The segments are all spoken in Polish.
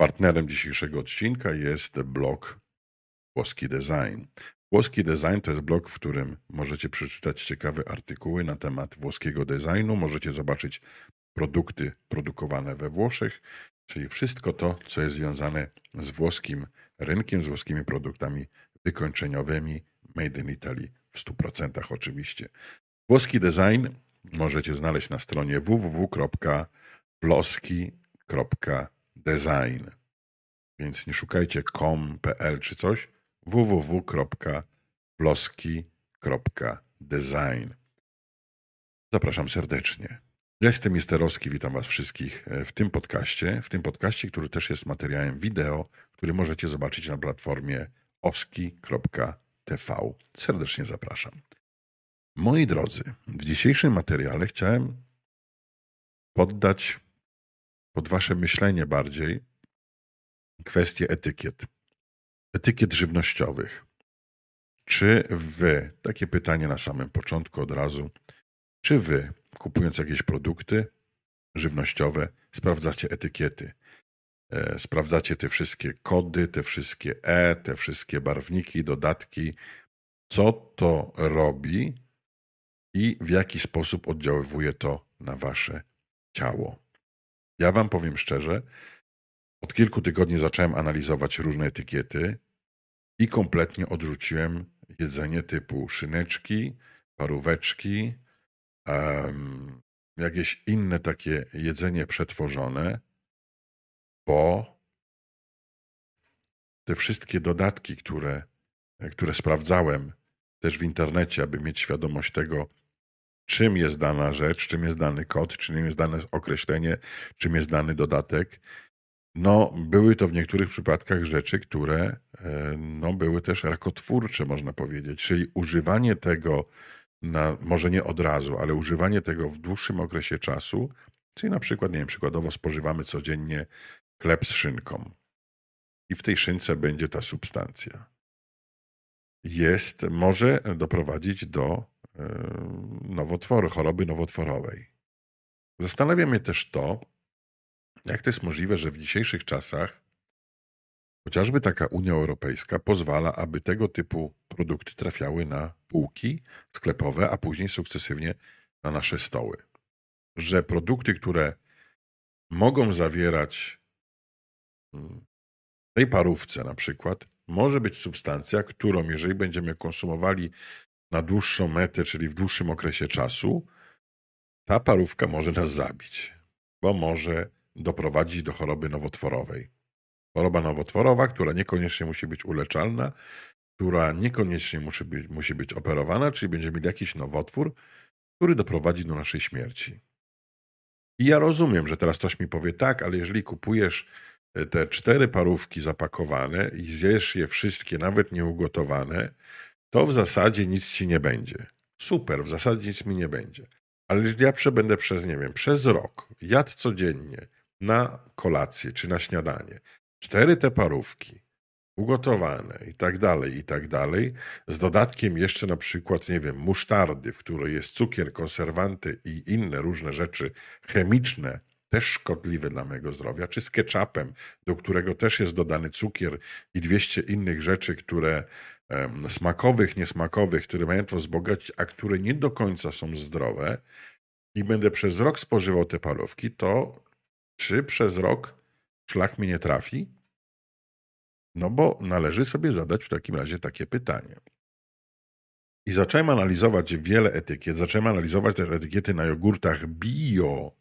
Partnerem dzisiejszego odcinka jest blog Włoski Design. Włoski Design to jest blog, w którym możecie przeczytać ciekawe artykuły na temat włoskiego designu. Możecie zobaczyć produkty produkowane we Włoszech, czyli wszystko to, co jest związane z włoskim rynkiem, z włoskimi produktami wykończeniowymi, made in Italy w 100% oczywiście. Włoski Design możecie znaleźć na stronie www.wloski.com design. Więc nie szukajcie com.pl czy coś. www.bloski.design. Zapraszam serdecznie. Ja jestem Misterowski, witam Was wszystkich e, w tym podcaście. W tym podcaście, który też jest materiałem wideo, który możecie zobaczyć na platformie oski.tv. Serdecznie zapraszam. Moi drodzy, w dzisiejszym materiale chciałem poddać pod wasze myślenie bardziej kwestię etykiet. Etykiet żywnościowych. Czy wy, takie pytanie na samym początku od razu, czy wy, kupując jakieś produkty żywnościowe, sprawdzacie etykiety? E, sprawdzacie te wszystkie kody, te wszystkie E, te wszystkie barwniki, dodatki, co to robi i w jaki sposób oddziaływuje to na wasze ciało. Ja wam powiem szczerze, od kilku tygodni zacząłem analizować różne etykiety i kompletnie odrzuciłem jedzenie typu szyneczki, paróweczki, um, jakieś inne takie jedzenie przetworzone, bo te wszystkie dodatki, które, które sprawdzałem też w internecie, aby mieć świadomość tego, czym jest dana rzecz, czym jest dany kod, czym jest dane określenie, czym jest dany dodatek. No, były to w niektórych przypadkach rzeczy, które e, no, były też rakotwórcze, można powiedzieć. Czyli używanie tego, na, może nie od razu, ale używanie tego w dłuższym okresie czasu, czyli na przykład, nie wiem, przykładowo spożywamy codziennie chleb z szynką i w tej szynce będzie ta substancja. Jest, może doprowadzić do nowotwory, choroby nowotworowej. Zastanawia mnie też to, jak to jest możliwe, że w dzisiejszych czasach chociażby taka Unia Europejska pozwala, aby tego typu produkty trafiały na półki sklepowe, a później sukcesywnie na nasze stoły. Że produkty, które mogą zawierać mm, w tej parówce na przykład, może być substancja, którą jeżeli będziemy konsumowali na dłuższą metę, czyli w dłuższym okresie czasu, ta parówka może nas zabić, bo może doprowadzić do choroby nowotworowej. Choroba nowotworowa, która niekoniecznie musi być uleczalna, która niekoniecznie musi być, musi być operowana, czyli będziemy mieli jakiś nowotwór, który doprowadzi do naszej śmierci. I ja rozumiem, że teraz ktoś mi powie tak, ale jeżeli kupujesz e, te cztery parówki zapakowane i zjesz je wszystkie, nawet nieugotowane, to w zasadzie nic ci nie będzie. Super, w zasadzie nic mi nie będzie. Ale jeśli ja przebędę przez, nie wiem, przez rok, jadł codziennie na kolację czy na śniadanie, cztery te parówki, ugotowane i tak dalej, i tak dalej, z dodatkiem jeszcze na przykład, nie wiem, musztardy, w której jest cukier, konserwanty i inne różne rzeczy chemiczne, też szkodliwe dla mojego zdrowia, czy z ketchupem, do którego też jest dodany cukier i 200 innych rzeczy, które smakowych, niesmakowych, które mają to wzbogacić, a które nie do końca są zdrowe i będę przez rok spożywał te parówki, to czy przez rok szlak mi nie trafi? No bo należy sobie zadać w takim razie takie pytanie. I zacząłem analizować wiele etykiet. Zacząłem analizować też etykiety na jogurtach bio.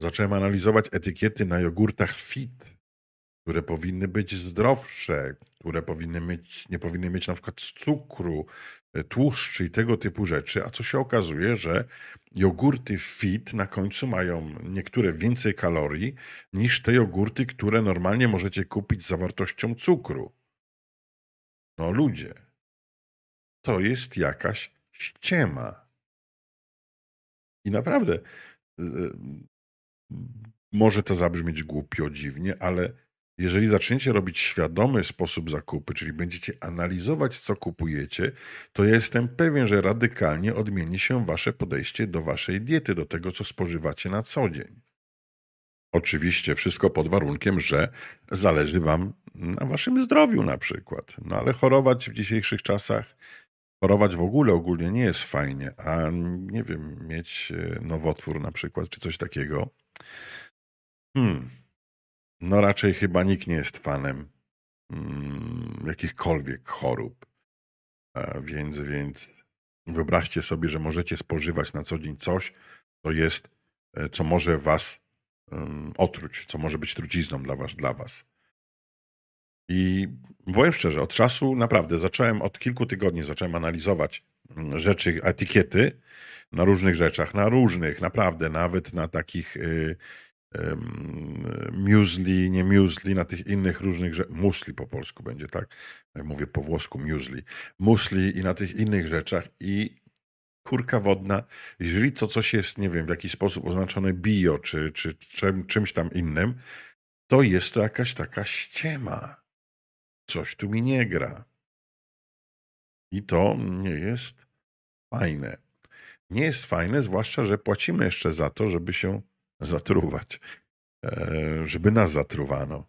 Zacząłem analizować etykiety na jogurtach fit które powinny być zdrowsze, które powinny mieć, nie powinny mieć na przykład cukru, e, tłuszczy i tego typu rzeczy, a co się okazuje, że jogurty fit na końcu mają niektóre więcej kalorii niż te jogurty, które normalnie możecie kupić z zawartością cukru. No ludzie, to jest jakaś ściema. I naprawdę e, może to zabrzmieć głupio, dziwnie, ale jeżeli zaczniecie robić świadomy sposób zakupy, czyli będziecie analizować, co kupujecie, to ja jestem pewien, że radykalnie odmieni się wasze podejście do waszej diety, do tego, co spożywacie na co dzień. Oczywiście wszystko pod warunkiem, że zależy Wam na Waszym zdrowiu na przykład. No ale chorować w dzisiejszych czasach, chorować w ogóle ogólnie nie jest fajnie, a nie wiem, mieć e, nowotwór na przykład, czy coś takiego. Hmm. No raczej chyba nikt nie jest fanem mm, jakichkolwiek chorób. Więc, więc wyobraźcie sobie, że możecie spożywać na co dzień coś, co jest, e, co może was otruć, co może być trucizną dla was. Dla was. I powiem szczerze, od czasu naprawdę zacząłem, od kilku tygodni zacząłem analizować mm, rzeczy, etykiety na różnych rzeczach, na różnych, naprawdę, nawet na takich y, muesli, nie muesli, na tych innych różnych rzeczach, musli po polsku będzie, tak? Jak mówię po włosku muesli. Musli i na tych innych rzeczach i kurka wodna, jeżeli to coś jest, nie wiem, w jakiś sposób oznaczone bio, czy, czy czym, czymś tam innym, to jest to jakaś taka ściema. Coś tu mi nie gra. I to nie jest fajne. Nie jest fajne, zwłaszcza, że płacimy jeszcze za to, żeby się zatruwać, e, żeby nas zatruwano.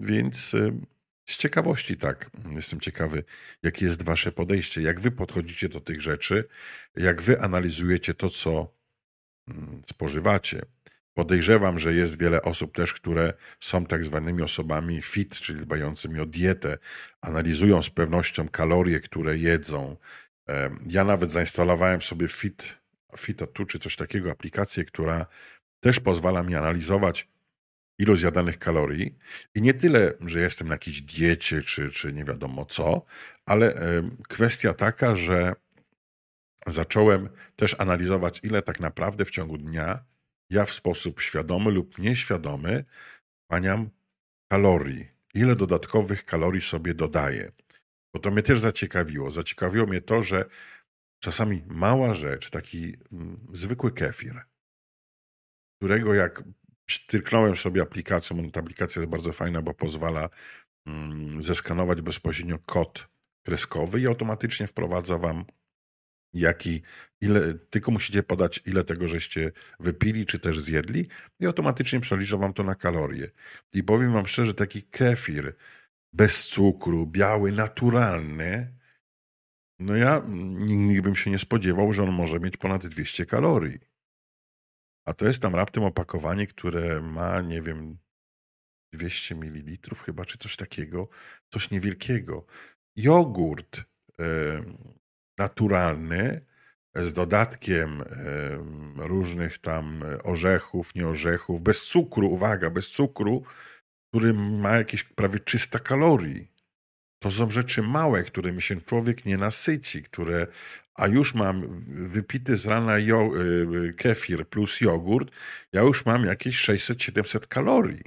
Więc e, z ciekawości tak, jestem ciekawy, jakie jest wasze podejście, jak wy podchodzicie do tych rzeczy, jak wy analizujecie to, co mm, spożywacie. Podejrzewam, że jest wiele osób też, które są tak zwanymi osobami fit, czyli dbającymi o dietę, analizują z pewnością kalorie, które jedzą. Ja nawet zainstalowałem sobie Fit, Fita tu czy coś takiego, aplikację, która też pozwala mi analizować ilość zjadanych kalorii. I nie tyle, że jestem na jakiejś diecie, czy, czy nie wiadomo co, ale kwestia taka, że zacząłem też analizować, ile tak naprawdę w ciągu dnia ja w sposób świadomy lub nieświadomy wchłaniam kalorii. Ile dodatkowych kalorii sobie dodaję. Bo to mnie też zaciekawiło. Zaciekawiło mnie to, że czasami mała rzecz, taki mm, zwykły kefir, którego jak Tyrknąłem sobie aplikacją, ta aplikacja jest bardzo fajna, bo pozwala mm, zeskanować bezpośrednio kod kreskowy i automatycznie wprowadza wam jaki, ile, tylko musicie podać, ile tego żeście wypili, czy też zjedli i automatycznie przelicza wam to na kalorie. I powiem wam szczerze, taki kefir bez cukru, biały, naturalny, no ja nigdy bym się nie spodziewał, że on może mieć ponad 200 kalorii. A to jest tam raptem opakowanie, które ma, nie wiem, 200 ml chyba, czy coś takiego. Coś niewielkiego. Jogurt naturalny z dodatkiem różnych tam orzechów, nie orzechów, bez cukru, uwaga, bez cukru, który ma jakieś prawie 300 kalorii. To są rzeczy małe, którymi się człowiek nie nasyci, które a już mam wypity z rana jo, y, y, kefir plus jogurt, ja już mam jakieś 600-700 kalorii.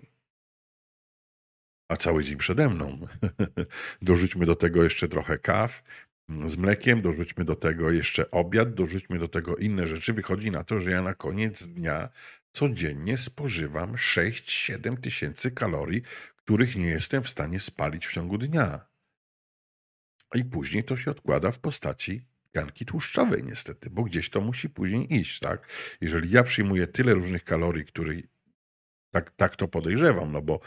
A cały dzień przede mną. dorzućmy do tego jeszcze trochę kaw mm, z mlekiem, dorzućmy do tego jeszcze obiad, dorzućmy do tego inne rzeczy. Wychodzi na to, że ja na koniec dnia codziennie spożywam 6-7 tysięcy kalorii, których nie jestem w stanie spalić w ciągu dnia. I później to się odkłada w postaci tkanki tłuszczowej niestety, bo gdzieś to musi później iść, tak? Jeżeli ja przyjmuję tyle różnych kalorii, które tak, tak to podejrzewam, no bo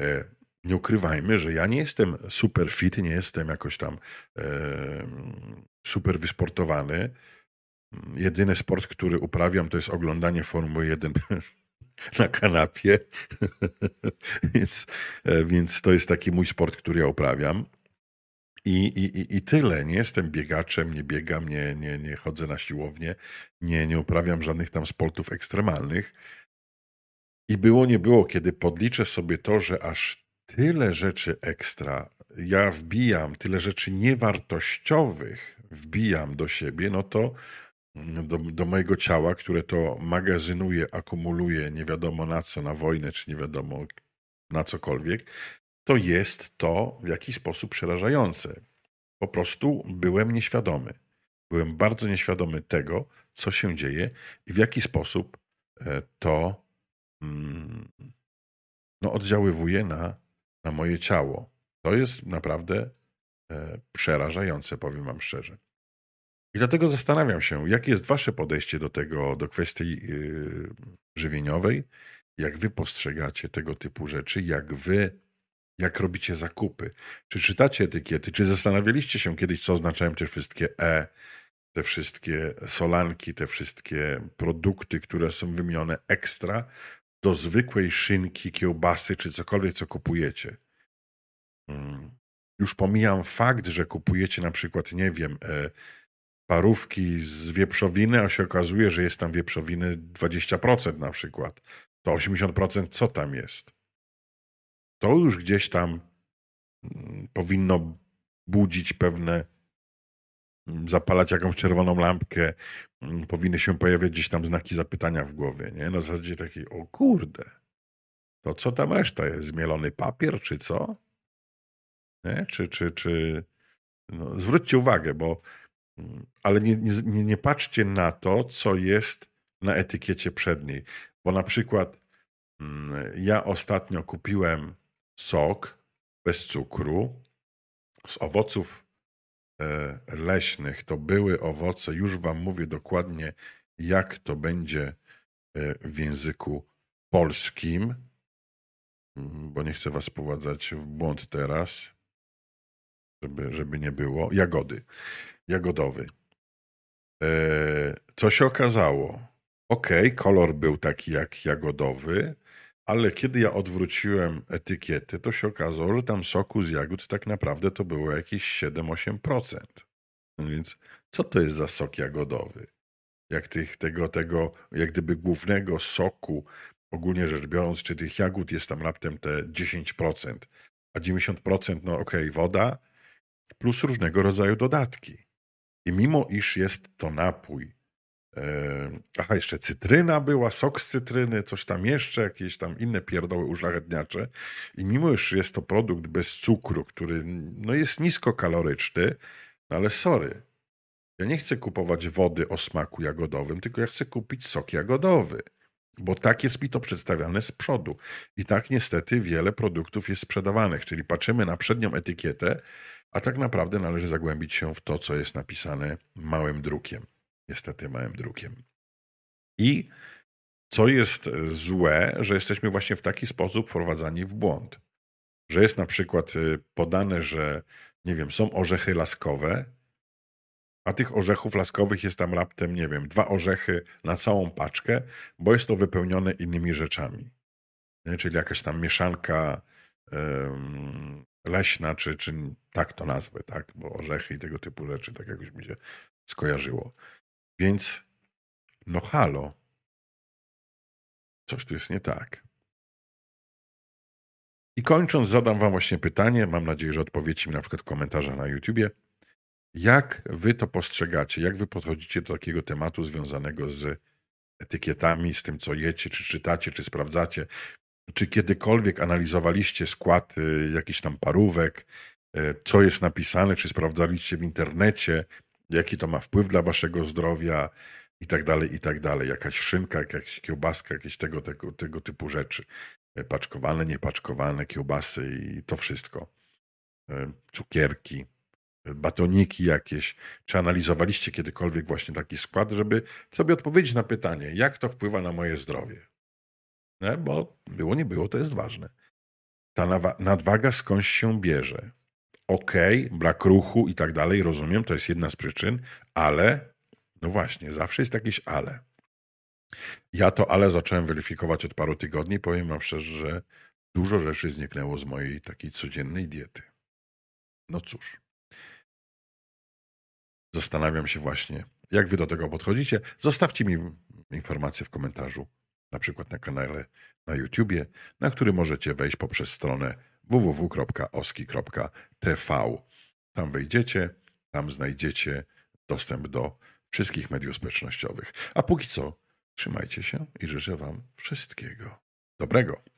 e, nie ukrywajmy, że ja nie jestem super fit, nie jestem jakoś tam e, super wysportowany. Jedyny sport, który uprawiam, to jest oglądanie Formuły 1 na kanapie. więc, e, więc to jest taki mój sport, który ja uprawiam. I, i, I tyle. Nie jestem biegaczem, nie biegam, nie, nie, nie chodzę na siłownię, nie, nie uprawiam żadnych tam sportów ekstremalnych. I było, nie było, kiedy podliczę sobie to, że aż tyle rzeczy ekstra ja wbijam, tyle rzeczy niewartościowych wbijam do siebie, no to do, do mojego ciała, które to magazynuje, akumuluje, nie wiadomo na co, na wojnę, czy nie wiadomo na cokolwiek, to jest to w jakiś sposób przerażające. Po prostu byłem nieświadomy. Byłem bardzo nieświadomy tego, co się dzieje i w jaki sposób e, to mm, no, oddziaływuje na, na moje ciało. To jest naprawdę e, przerażające, powiem Wam szczerze. I dlatego zastanawiam się, jakie jest Wasze podejście do tego, do kwestii yy, żywieniowej, jak wy postrzegacie tego typu rzeczy, jak wy, jak robicie zakupy. Czy czytacie etykiety, czy zastanawialiście się kiedyś, co oznaczają te wszystkie E, te wszystkie solanki, te wszystkie produkty, które są wymienione ekstra do zwykłej szynki, kiełbasy, czy cokolwiek, co kupujecie. Hmm. Już pomijam fakt, że kupujecie na przykład, nie wiem, e, parówki z wieprzowiny, a się okazuje, że jest tam wieprzowiny 20% na przykład. To 80% co tam jest? To już gdzieś tam mm, powinno budzić pewne, mm, zapalać jakąś czerwoną lampkę, mm, powinny się pojawiać gdzieś tam znaki zapytania w głowie, nie? Na zasadzie takiej, o kurde, to co tam reszta jest? Zmielony papier, czy co? Nie? Czy, czy, czy... No, zwróćcie uwagę, bo ale nie, nie, nie patrzcie na to, co jest na etykiecie przedniej. Bo na przykład ja ostatnio kupiłem sok bez cukru z owoców e, leśnych. To były owoce, już Wam mówię dokładnie, jak to będzie e, w języku polskim, mm, bo nie chcę Was wprowadzać w błąd teraz, żeby, żeby nie było. Jagody jagodowy. E, co się okazało? Ok, kolor był taki jak jagodowy, ale kiedy ja odwróciłem etykietę, to się okazało, że tam soku z jagód tak naprawdę to było jakieś 7-8%. No więc co to jest za sok jagodowy? Jak tych, tego, tego, jak gdyby głównego soku, ogólnie rzecz biorąc, czy tych jagód jest tam raptem te 10%, a 90% no ok, woda plus różnego rodzaju dodatki. I mimo iż jest to napój, aha, jeszcze cytryna była, sok z cytryny, coś tam jeszcze, jakieś tam inne pierdoły uszlachetniacze. I mimo iż jest to produkt bez cukru, który no, jest niskokaloryczny, no ale sorry, ja nie chcę kupować wody o smaku jagodowym, tylko ja chcę kupić sok jagodowy. Bo tak jest mi to przedstawiane z przodu. I tak niestety wiele produktów jest sprzedawanych. Czyli patrzymy na przednią etykietę, a tak naprawdę należy zagłębić się w to, co jest napisane małym drukiem. Niestety małym drukiem. I co jest złe, że jesteśmy właśnie w taki sposób wprowadzani w błąd. Że jest na przykład y, podane, że nie wiem, są orzechy laskowe, a tych orzechów laskowych jest tam raptem, nie wiem, dwa orzechy na całą paczkę, bo jest to wypełnione innymi rzeczami. Nie? Czyli jakaś tam mieszanka um, leśna, czy, czy tak to nazwę, tak? Bo orzechy i tego typu rzeczy, tak jakoś mi się skojarzyło. Więc, no halo, coś tu jest nie tak. I kończąc, zadam Wam właśnie pytanie. Mam nadzieję, że odpowiecie mi na przykład komentarza na YouTubie. Jak Wy to postrzegacie? Jak Wy podchodzicie do takiego tematu związanego z etykietami, z tym, co jecie, czy czytacie, czy sprawdzacie? Czy kiedykolwiek analizowaliście skład y, jakichś tam parówek, y, co jest napisane, czy sprawdzaliście w internecie, jaki to ma wpływ dla waszego zdrowia i tak dalej, i tak dalej. Jakaś szynka, jakaś kiełbaska, jakieś tego, tego, tego typu rzeczy. Y, paczkowane, niepaczkowane, kiełbasy i to wszystko. Cukierki, batoniki jakieś. Czy analizowaliście kiedykolwiek właśnie taki skład, żeby sobie odpowiedzieć na pytanie, jak to wpływa na moje zdrowie? Nie? Bo było, nie było, to jest ważne. Ta nadwaga skądś się bierze. Okay, brak ruchu i tak dalej, rozumiem, to jest jedna z przyczyn, ale, no właśnie, zawsze jest jakieś ale. Ja to ale zacząłem weryfikować od paru tygodni. Powiem wam szczerze, że dużo rzeczy zniknęło z mojej takiej codziennej diety. No cóż. Zastanawiam się właśnie, jak wy do tego podchodzicie. Zostawcie mi informację w komentarzu na przykład na kanale na YouTubie, na który możecie wejść poprzez stronę www.oski.tv. Tam wejdziecie, tam znajdziecie dostęp do wszystkich mediów społecznościowych. A póki co, trzymajcie się i życzę Wam wszystkiego dobrego.